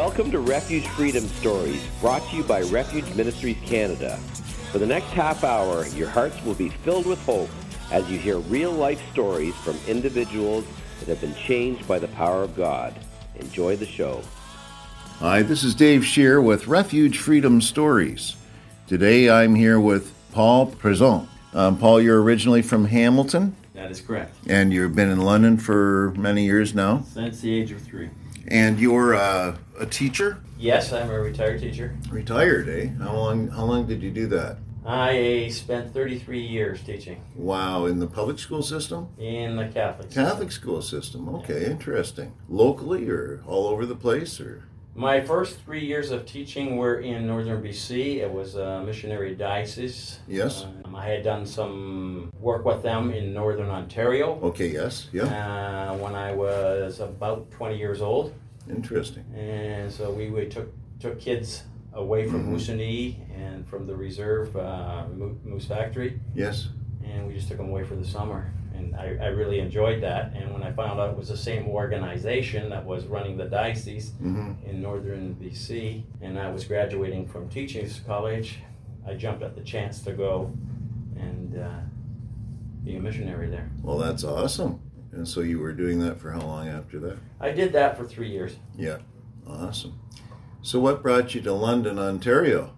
Welcome to Refuge Freedom Stories, brought to you by Refuge Ministries Canada. For the next half hour, your hearts will be filled with hope as you hear real life stories from individuals that have been changed by the power of God. Enjoy the show. Hi, this is Dave Shear with Refuge Freedom Stories. Today I'm here with Paul Presant. Um, Paul, you're originally from Hamilton That is correct. and you've been in London for many years now. Since the age of three. And you're uh, a teacher? Yes, I'm a retired teacher. Retired, eh? How long how long did you do that? I spent 33 years teaching Wow, in the public school system? in the Catholic. system. Catholic school system. Okay, interesting. Locally or all over the place or My first three years of teaching were in northern BC. It was a missionary diocese. Yes. Um, I had done some work with them in northern Ontario Okay, yes. Yeah. uh, when I was about 20 years old. Interesting. And so we would took took kids away from Mhm. Moosonee and from the reserve uh, Moose Factory. Yes. and we just took them away for the summer. And I, I really enjoyed that. And when I found out it was the same organization that was running the diocese Mhm. in northern BC, and I was graduating from teaching college, I jumped at the chance to go and uh, be a missionary there. Well, that's awesome. And so you were doing that for how long after that? I did that for three years. Yeah. Awesome. So what brought you to London, Ontario?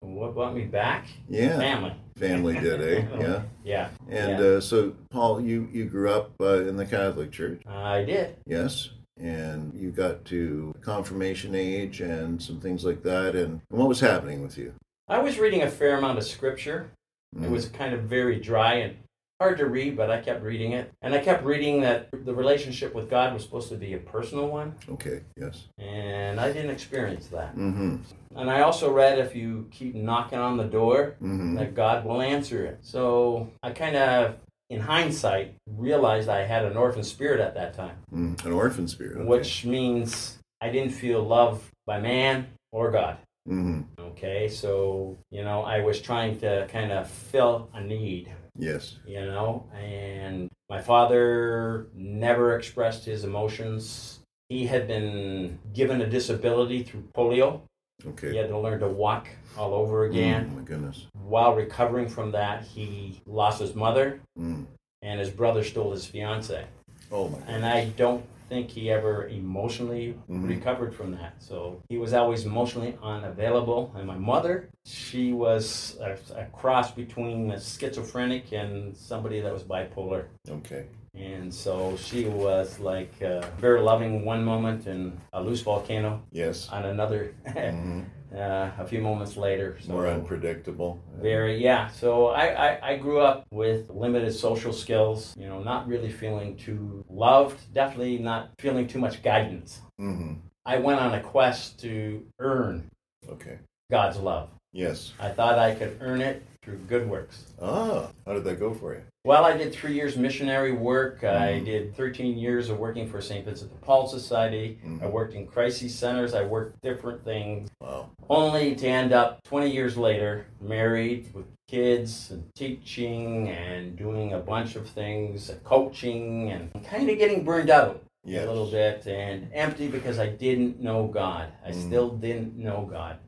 What brought me back? Yeah. Family. Family did, eh? Yeah. Yeah, And Yeah. uh, so, Paul, you, you grew up uh, in the Catholic Church, I did. yes? And you got to confirmation age and some things like that. And what was happening with you? I was reading a fair amount of scripture. It Mhm. was kind of very dry and hard to read, but I kept reading it. And I kept reading that the relationship with God was supposed to be a personal one, Okay, yes. and I didn't experience that. Mm-hmm. And I also read if you keep knocking on the door, Mm-hmm. that God will answer it. So I kind of, in hindsight, realized I had an orphan spirit at that time, mm An orphan spirit. Okay. which means I didn't feel loved by man or God. Mm-hmm. Okay, so, you know, I was trying to kind of fill a need. Yes. you know and my father never expressed his emotions he had been given a disability through polio Okay. he had to learn to walk all over again Mm, my goodness. while recovering from that he lost his mother Mm. and his brother stole his fiance Oh my. and i don't think he ever emotionally Mhm. recovered from that so he was always emotionally unavailable and my mother she was a, a cross between a schizophrenic and somebody that was bipolar Okay. and so she was like uh, very loving one moment and a loose volcano Yes. on another hmm uh, a few moments later so More unpredictable. very yeah so I, I i grew up with limited social skills you know not really feeling too loved definitely not feeling too much guidance Mm-hmm. i went on a quest to earn Okay. god's love Yes. i thought i could earn it through good works Ah, how did that go for you? well i did three years missionary work i Mhm. did 13 years of working for st vincent de paul society Mhm. i worked in crisis centers i worked different things Wow. only to end up 20 years later married with kids and teaching and doing a bunch of things coaching and kind of getting burned out Yes. a little bit and empty because i didn't know god i Mm. still didn't know god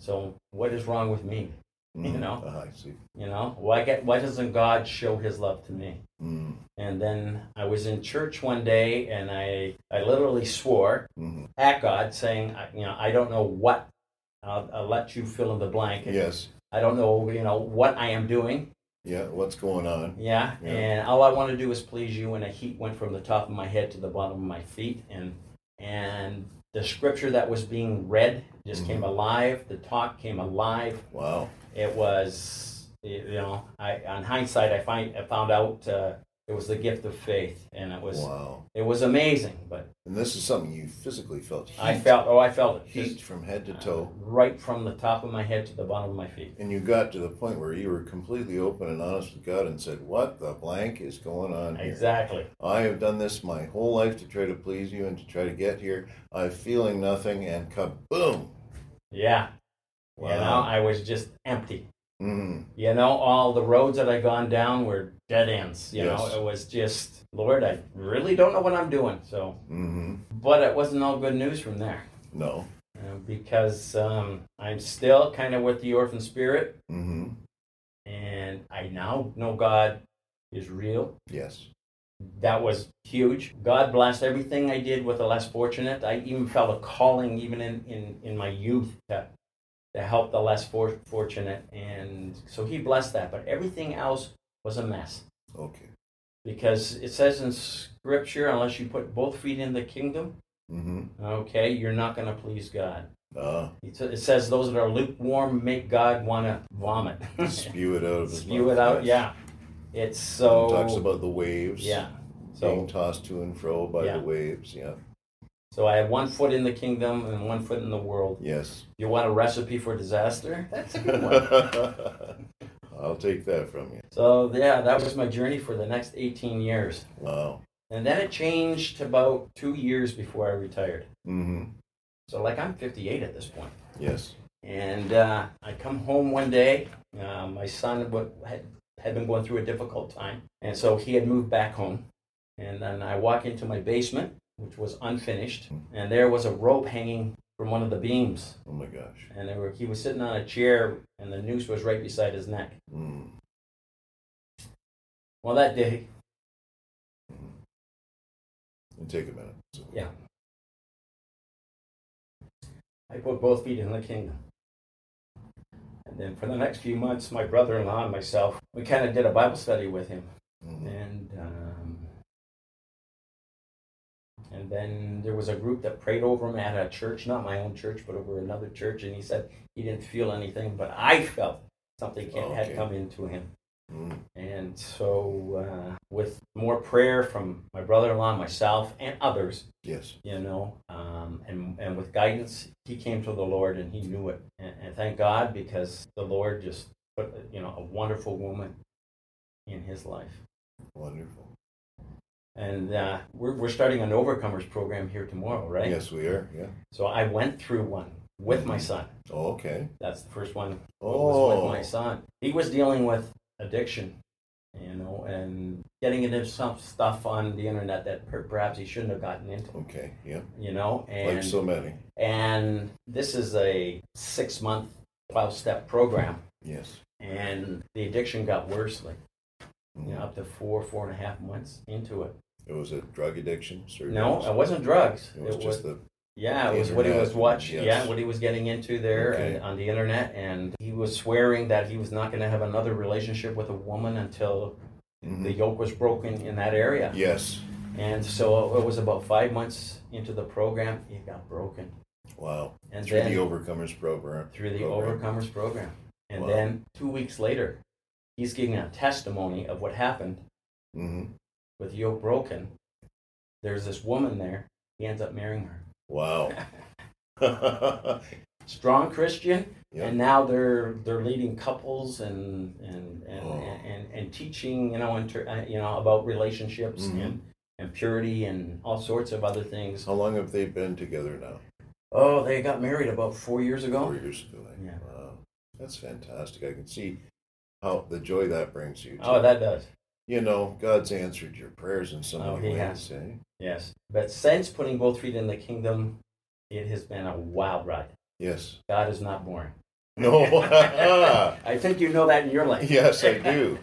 so what is wrong with me You Mm. know? Ah, I see. You know, why get why doesn't God show His love to me? Mm. And then I was in church one day, and I I literally swore hmm at God, saying, I- you know, I don't know what. I'll, I'll let you fill in the blank. Yes. I don't know, you know, what I am doing. Yeah. What's going on? Yeah, Yeah. and all I want to do is please you. And a heat went from the top of my head to the bottom of my feet, and and the scripture that was being read just came Mhm. alive. The talk came alive. Wow. It was, you know, I on hindsight, I find I found out uh, it was the gift of faith, and it was Wow. it was amazing. But And this is something you physically felt. Heat, I felt, oh, I felt it heat just from head to uh, toe. right from the top of my head to the bottom of my feet. And you got to the point where you were completely open and honest with God and said, What the blank is going on here? Exactly. I have done this my whole life to try to please you and to try to get here. I'm feeling nothing, and kaboom! Yeah. You know, I was just empty. Mm. You know, all the roads that I gone down were dead ends. You Yes. know, it was just, Lord, I really don't know what I'm doing. So, hmm but it wasn't all good news from there. No. Uh, because um, I'm still kind of with the orphan spirit, hmm and I now know God is real. Yes. That was huge. God blessed everything I did with the less fortunate. I even felt a calling, even in, in, in my youth, to, to help the less for, fortunate. And so He blessed that. But everything else was a mess. Okay. Because it says in Scripture, unless you put both feet in the kingdom, hmm okay, you're not going to please God. Ah, It says those that are lukewarm make God want to vomit. spew it out of his Spew it out, yes. yeah. It's so. It talks about the waves. Yeah. Being tossed to and fro by Yeah. the waves. Yeah. So I have one foot in the kingdom and one foot in the world. Yes. You want a recipe for disaster? That's a good one. I'll take that from you. so yeah, that was my journey for the next 18 years, Wow. and then it changed about two years before I retired. Mm-hmm. So like I'm 58 at this point, Yes. and uh, I come home one day. Uh, my son had had been going through a difficult time, and so he had moved back home. And then I walk into my basement, which was unfinished, and there was a rope hanging from one of the beams. Oh my gosh. And there were, he was sitting on a chair, and the noose was right beside his neck. Mm. Well, that day, And take a minute. So- Yeah. I put both feet in the kingdom. And then for the next few months, my brother in law and myself, we kind of did a Bible study with him. And then there was a group that prayed over him at a church, not my own church, but over another church. And he said he didn't feel anything, but I felt something Oh, had come into him. Mm. And so, uh, with more prayer from my brother in law, myself, and others, Yes. you know, um, and, and with guidance, he came to the Lord and he knew it. And, and thank God because the Lord just put, you know, a wonderful woman in his life. Wonderful. And uh, we're, we're starting an Overcomers program here tomorrow, right? Yes, we are. Yeah. So I went through one with my son. Oh, okay. That's the first one. Oh. was with my son. He was dealing with addiction, you know, and getting into some stuff on the internet that per- perhaps he shouldn't have gotten into, Okay. Yeah. you know. And like so many. and this is a six month, twelve step program, Yes. and the addiction got worse, like you know, up to four, four and a half months into it. It was a drug addiction. No, it wasn't drugs. It was just the. Yeah, it was what he was watching. yes. Yeah, what he was getting into there Okay. and on the internet, and he was swearing that he was not going to have another relationship with a woman until Mhm. the yoke was broken in that area. Yes. And so it was about five months into the program, it got broken. Wow. And Through then the Overcomers program. through the program. Overcomers program, and Wow. then two weeks later, he's giving a testimony of what happened hmm with yoke broken. There's this woman there. He ends up marrying her. Wow. Strong Christian, Yeah. and now they're they're leading couples and and and, Oh. and, and, teaching you know inter, uh, you know about relationships Mhm. and and purity and all sorts of other things. How long have they been together now? Oh, they got married about four years ago. Four years ago. Yeah. Wow. That's fantastic. I can see how the joy that brings you. Oh, that does. You know, God's answered your prayers in so Oh, ways. has. Eh? Yes, but since putting both feet in the kingdom, it has been a wild ride. Yes. God is not boring. No. I think you know that in your life. yes, I do.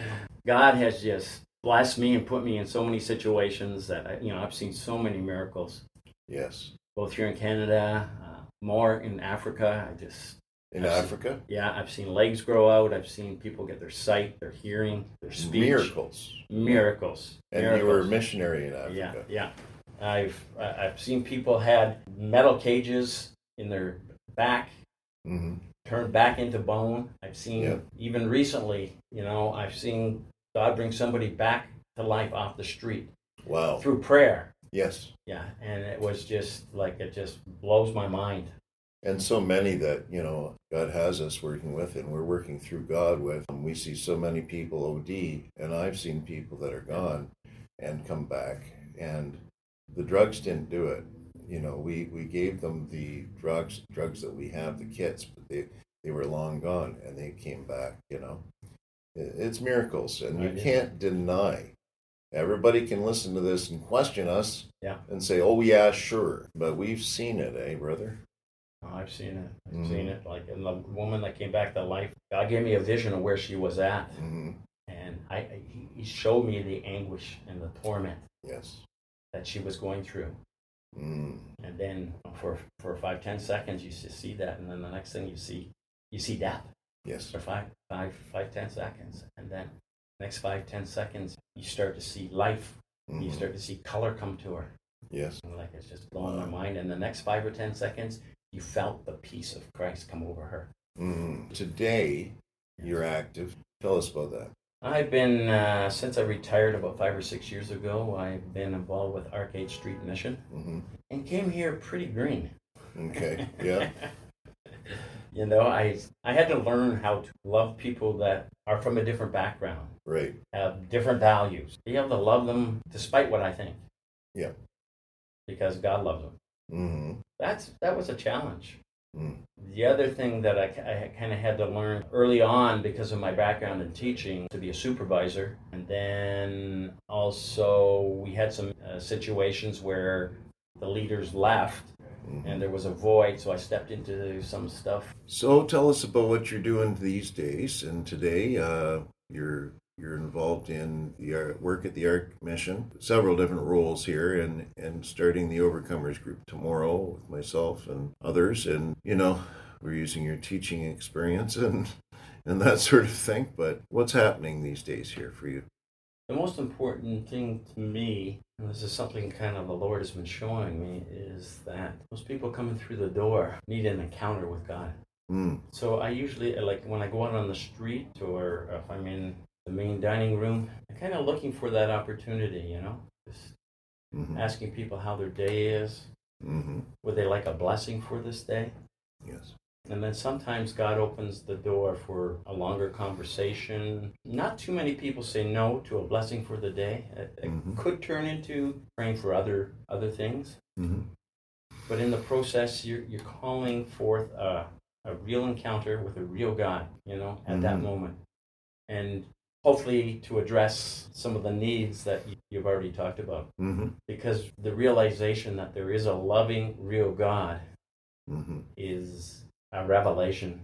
God has just blessed me and put me in so many situations that I, you know I've seen so many miracles, Yes. both here in Canada, uh, more in Africa. I just In I've seen- Africa, yeah, I've seen legs grow out. I've seen people get their sight, their hearing, their speech. miracles. Miracles. And you were a missionary in Africa. yeah. yeah. I've I've seen people had metal cages in their back hmm turned back into bone. I've seen Yeah. even recently, you know, I've seen God bring somebody back to life off the street Wow. through prayer. Yes. Yeah, and it was just like it just blows my mind. And so many that, you know, God has us working with and we're working through God with. And we see so many people OD, and I've seen people that are gone and come back. And the drugs didn't do it. You know, we, we gave them the drugs drugs that we have, the kits, but they, they were long gone and they came back, you know. It's miracles, and you can't deny. Everybody can listen to this and question us Yeah. and say, oh, yeah, sure. But we've seen it, eh, brother? Oh, I've seen it. I've Mhm. seen it. Like and the woman that came back to life, God gave me a vision of where she was at, hmm and I I- he- showed me the anguish and the torment Yes. that she was going through. Mm. And then for for five ten seconds you see that, and then the next thing you see you see death. Yes. for five, five, five, ten seconds, and then next five, ten seconds, you start to see life. You Mhm. start to see color come to her. Yes. And like it's just blowing my mind. And the next five or ten seconds, you felt the peace of Christ come over her. Mm. Today, you're active. Tell us about that. I've been uh, since I retired about five or six years ago. I've been involved with Ark Aid Street Mission hmm and came here pretty green. Okay. Yeah. you know, I I had to learn how to love people that are from a different background. Right. have different values. Be able to love them despite what I think. Yeah. Because God loves them. Hmm That's that was a challenge. Mm. The other thing that I, I kind of had to learn early on because of my background in teaching to be a supervisor, and then also we had some uh, situations where the leaders left Mhm. and there was a void, so I stepped into some stuff. So tell us about what you're doing these days. And today, uh, you're you're involved in the work at the Ark Mission. Several different roles here, and and starting the Overcomers group tomorrow with myself and others. And you know, we're using your teaching experience and and that sort of thing. But what's happening these days here for you? The most important thing to me, and this is something kind of the Lord has been showing me, is that most people coming through the door need an encounter with God. Mm. So I usually, like when I go out on the street or if I'm in the main dining room, kind of looking for that opportunity, you know? Just hmm asking people how their day is. hmm Would they like a blessing for this day? Yes. And then sometimes God opens the door for a longer conversation. Not too many people say no to a blessing for the day. It, it Mhm. could turn into praying for other other things. hmm But in the process, you're, you're calling forth a, a real encounter with a real God, you know, at that Mhm. moment. And hopefully to address some of the needs that you- you've already talked about. hmm Because the realization that there is a loving, real God hmm is a revelation.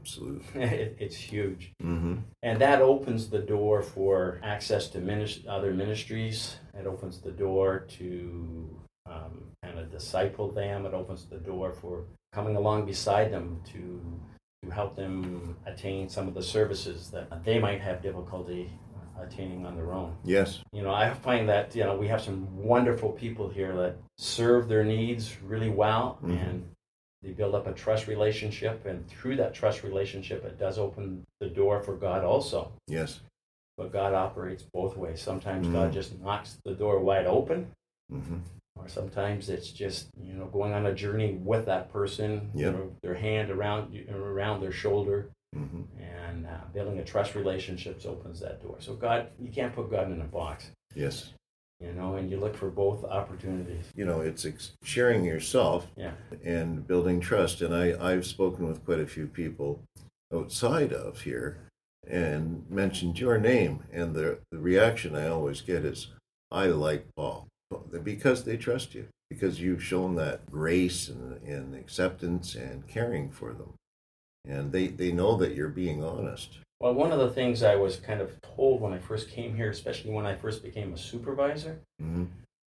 Absolutely. it, it's huge. hmm And that opens the door for access to minis- other ministries. It opens the door to um, kind of disciple them. It opens the door for coming along beside them to to help them attain some of the services that they might have difficulty attaining on their own. Yes. You know, I find that you know we have some wonderful people here that serve their needs really well, Mhm. and they build up a trust relationship, and through that trust relationship, it does open the door for God also. Yes. But God operates both ways. Sometimes Mhm. God just knocks the door wide open, hmm or sometimes it's just you know going on a journey with that person, you know, their hand around around their shoulder, hmm and uh, building a trust relationships opens that door. So God, you can't put God in a box, Yes. you know, and you look for both opportunities. You know, it's ex- sharing yourself Yeah. and building trust. And I, I've spoken with quite a few people outside of here and mentioned your name. And the, the reaction I always get is, I like Paul. Because they trust you, because you've shown that grace and, and acceptance and caring for them. and they they know that you're being honest. Well, one of the things I was kind of told when I first came here, especially when I first became a supervisor, hmm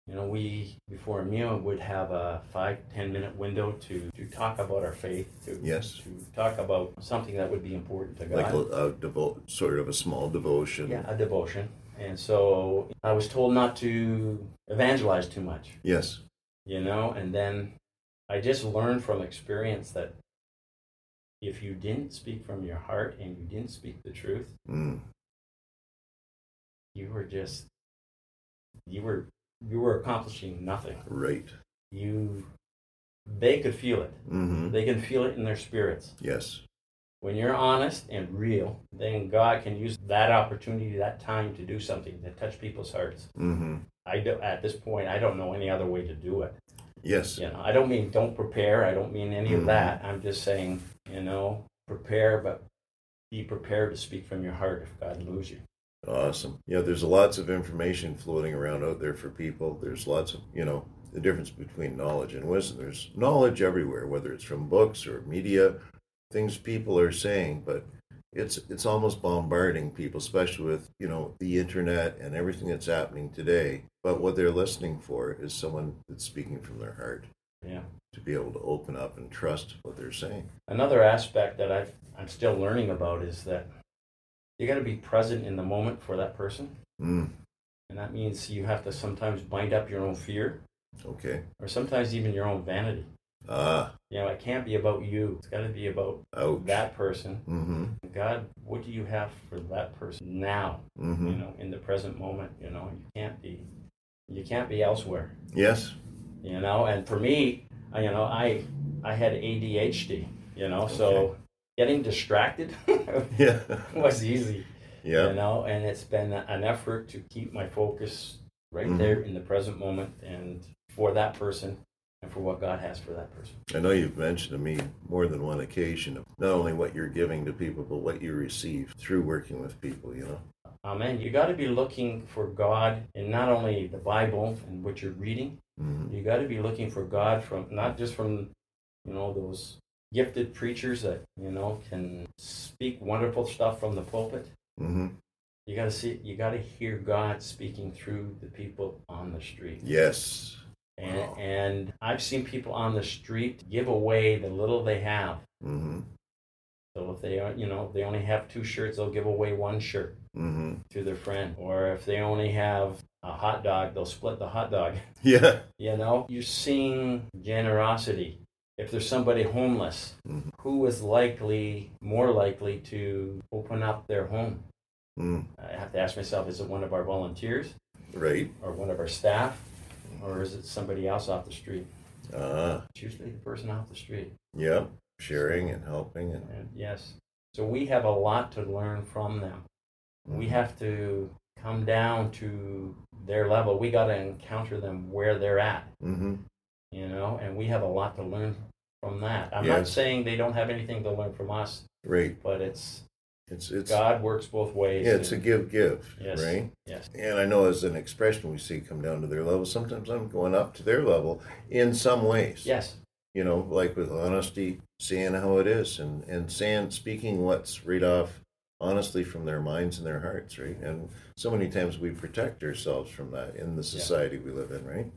you know, we before a meal would have a five ten minute window to to talk about our faith, to Yes. to talk about something that would be important to God. Like a, a devo- sort of a small devotion. yeah, a devotion. And so I was told not to evangelize too much, Yes. you know, and then I just learned from experience that if you didn't speak from your heart and you didn't speak the truth, Mm. you were just you were you were accomplishing nothing. Right. You they could feel it. hmm They can feel it in their spirits. Yes. When you're honest and real, then God can use that opportunity, that time to do something to touch people's hearts. hmm I do, at this point, I don't know any other way to do it. Yes. You know, I don't mean don't prepare. I don't mean any Mhm. of that. I'm just saying, you know, prepare, but be prepared to speak from your heart if God moves you. Awesome. Yeah, there's lots of information floating around out there for people. There's lots of, you know, the difference between knowledge and wisdom. There's knowledge everywhere, whether it's from books or media, things people are saying, but it's it's almost bombarding people, especially with, you know, the internet and everything that's happening today. But what they're listening for is someone that's speaking from their heart Yeah. to be able to open up and trust what they're saying. Another aspect that I've, I'm still learning about is that you got to be present in the moment for that person. Mm, And that means you have to sometimes bind up your own fear okay. or sometimes even your own vanity. Ah, You know, it can't be about you. It's got to be about ouch. that person. Mm-hmm. God, what do you have for that person now? Mm-hmm. You know, in the present moment. You know, you can't be, you can't be elsewhere. Yes. You know, and for me, you know, I, I had ADHD. You know, so getting distracted Yeah. was easy. yeah. You know, and it's been an effort to keep my focus right Mhm. there in the present moment and for that person and for what God has for that person. I know you've mentioned to me more than one occasion of not only what you're giving to people, but what you receive through working with people, you know? Amen. You got to be looking for God in not only the Bible and what you're reading. Mm-hmm. You got to be looking for God from not just from, you know, those gifted preachers that you know can speak wonderful stuff from the pulpit. Mm-hmm. You got to see. You got to hear God speaking through the people on the street. Yes. And, Wow. and I've seen people on the street give away the little they have. Mm-hmm. So if they are, you know, they only have two shirts, they'll give away one shirt Mm-hmm. to their friend. Or if they only have a hot dog, they'll split the hot dog. Yeah. You know, you're seeing generosity. If there's somebody homeless, Mhm. who is likely, more likely to open up their home? Mm. I have to ask myself, is it one of our volunteers Right. or one of our staff? Or is it somebody else off the street? Ah. It's usually the person off the street. Yep, Sharing and helping and And yes. So we have a lot to learn from them. We have to come down to their level. We got to encounter them where they're at, Mm-hmm. you know, and we have a lot to learn from that. I'm not saying they don't have anything to learn from us, Right. but it's It's it's God works both ways. yeah, it's a give give, Yes. right? yes. And I know as an expression we see come down to their level. Sometimes I'm going up to their level in some ways. Yes. you know, like with honesty, seeing how it is, and and saying speaking what's right off honestly from their minds and their hearts, right? And so many times we protect ourselves from that in the society we live in, right?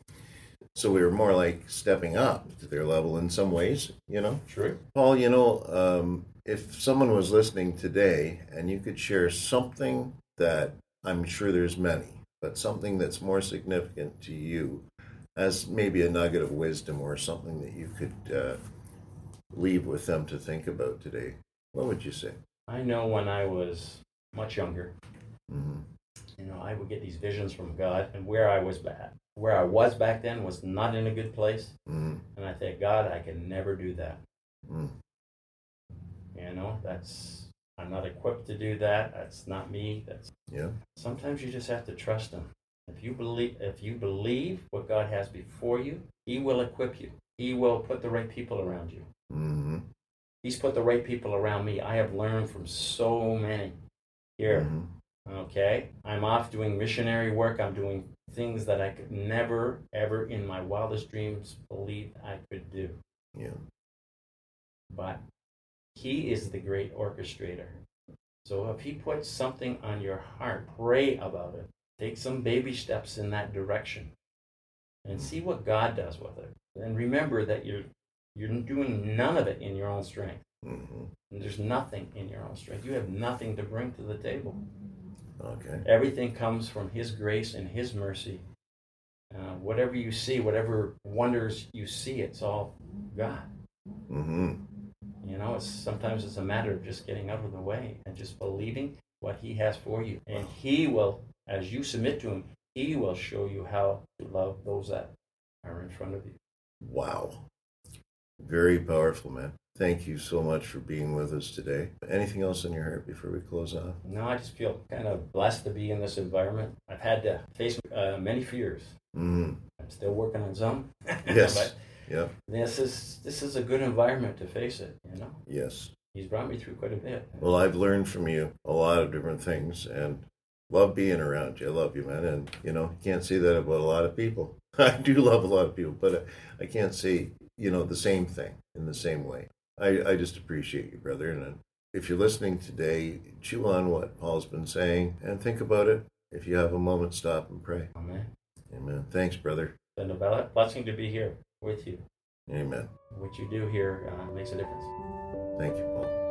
So we were more like stepping up to their level in some ways, you know. True. Paul, you know, um, if someone was listening today and you could share something that I'm sure there's many, but something that's more significant to you as maybe a nugget of wisdom or something that you could uh, leave with them to think about today, what would you say? I know when I was much younger, hmm you know, I would get these visions from God, and where I was back, where I was back then was not in a good place, hmm and I think, God, I can never do that. mm You know, that's I'm not equipped to do that. That's not me. That's Yeah. sometimes you just have to trust him. If you believe if you believe what God has before you, he will equip you. He will put the right people around you. hmm He's put the right people around me. I have learned from so many here. hmm Okay? I'm off doing missionary work. I'm doing things that I could never ever in my wildest dreams believe I could do. Yeah. But He is the great orchestrator. So if He puts something on your heart, pray about it. Take some baby steps in that direction and see what God does with it. And remember that you're you're doing none of it in your own strength. hmm And there's nothing in your own strength. You have nothing to bring to the table. Okay. Everything comes from His grace and His mercy. Uh, whatever you see, whatever wonders you see, it's all God. hmm You know, it's sometimes it's a matter of just getting out of the way and just believing what He has for you, and He will, as you submit to Him, He will show you how to love those that are in front of you. Wow. Very powerful, man. Thank you so much for being with us today. Anything else on your heart before we close off? No, I just feel kind of blessed to be in this environment. I've had to face uh, many fears. hmm I'm still working on some. Yes. but Yep. this is this is a good environment to face it. You know, Yes. He's brought me through quite a bit. Well, I've learned from you a lot of different things and love being around you. I love you, man. And, you know, you can't say that about a lot of people. I do love a lot of people, but uh, I can't say, you know, the same thing in the same way. I, I just appreciate you, brother. And uh, if you're listening today, chew on what Paul's been saying and think about it. If you have a moment, stop and pray. Amen. Amen. Thanks, brother. It's been a blessing to be here with you. Amen. What you do here uh, makes a difference. Thank you, Paul.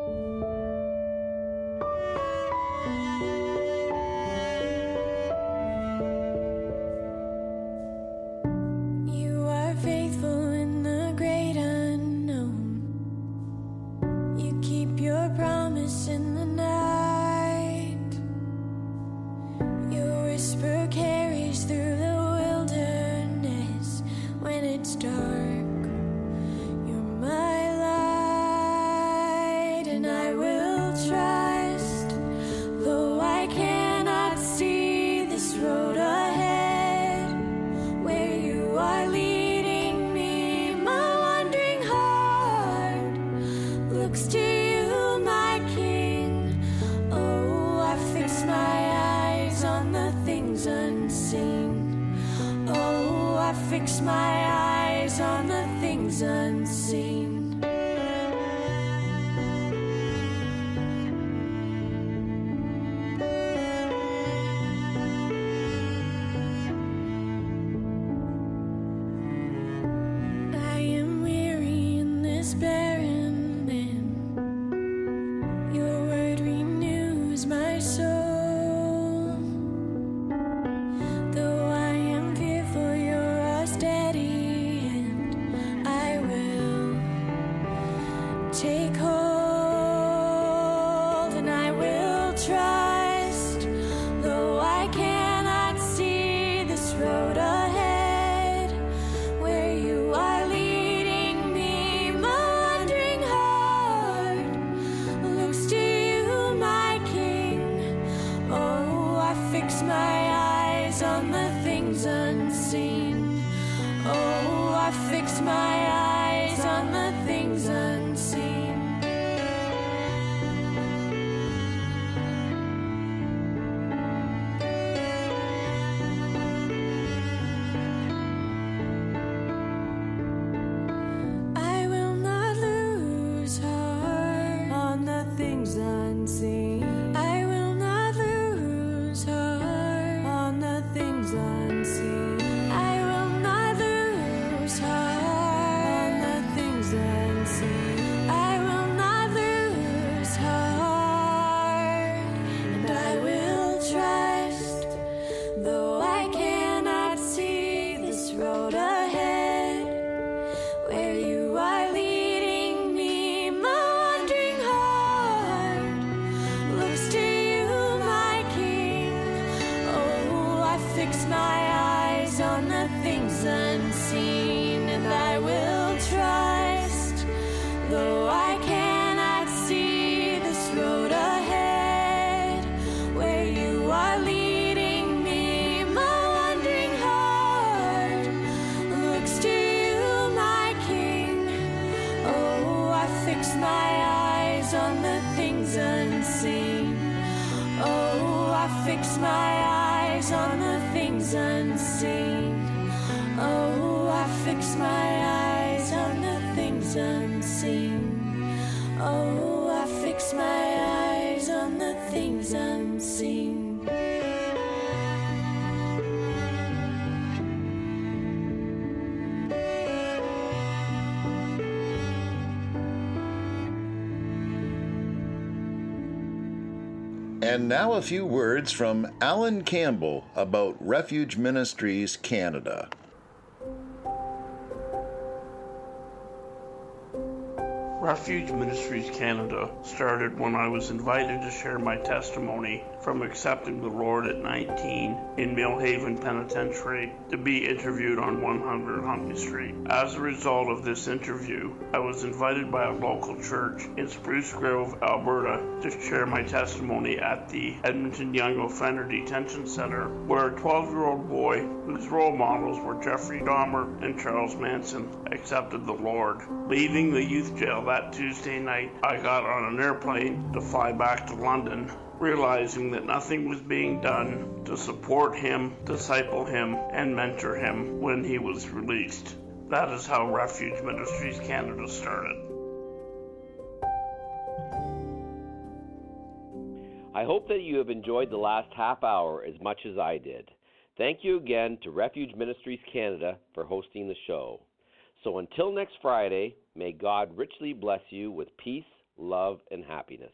In on the things unseen, and my eyes on the things unseen. Oh, fix my eyes on the things unseen. And now a few words from Alan Campbell about Refuge Ministries Canada. Refuge Ministries Canada started when I was invited to share my testimony from accepting the Lord at 19 in Millhaven Penitentiary to be interviewed on 100 Huntley Street. As a result of this interview, I was invited by a local church in Spruce Grove, Alberta to share my testimony at the Edmonton Young Offender Detention Center, where a 12 year old boy whose role models were Jeffrey Dahmer and Charles Manson accepted the Lord. Leaving the youth jail that Tuesday night, I got on an airplane to fly back to London, realizing that nothing was being done to support him, disciple him, and mentor him when he was released. That is how Refuge Ministries Canada started. I hope that you have enjoyed the last half hour as much as I did. Thank you again to Refuge Ministries Canada for hosting the show. So until next Friday, may God richly bless you with peace, love, and happiness.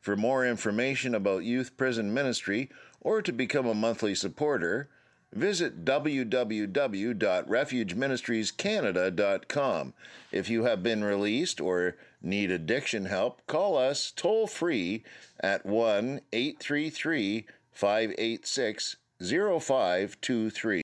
For more information about Youth Prison Ministry or to become a monthly supporter, visit www.refugeministriescanada.com. If you have been released or need addiction help, call us toll free at 1 833 586 0523.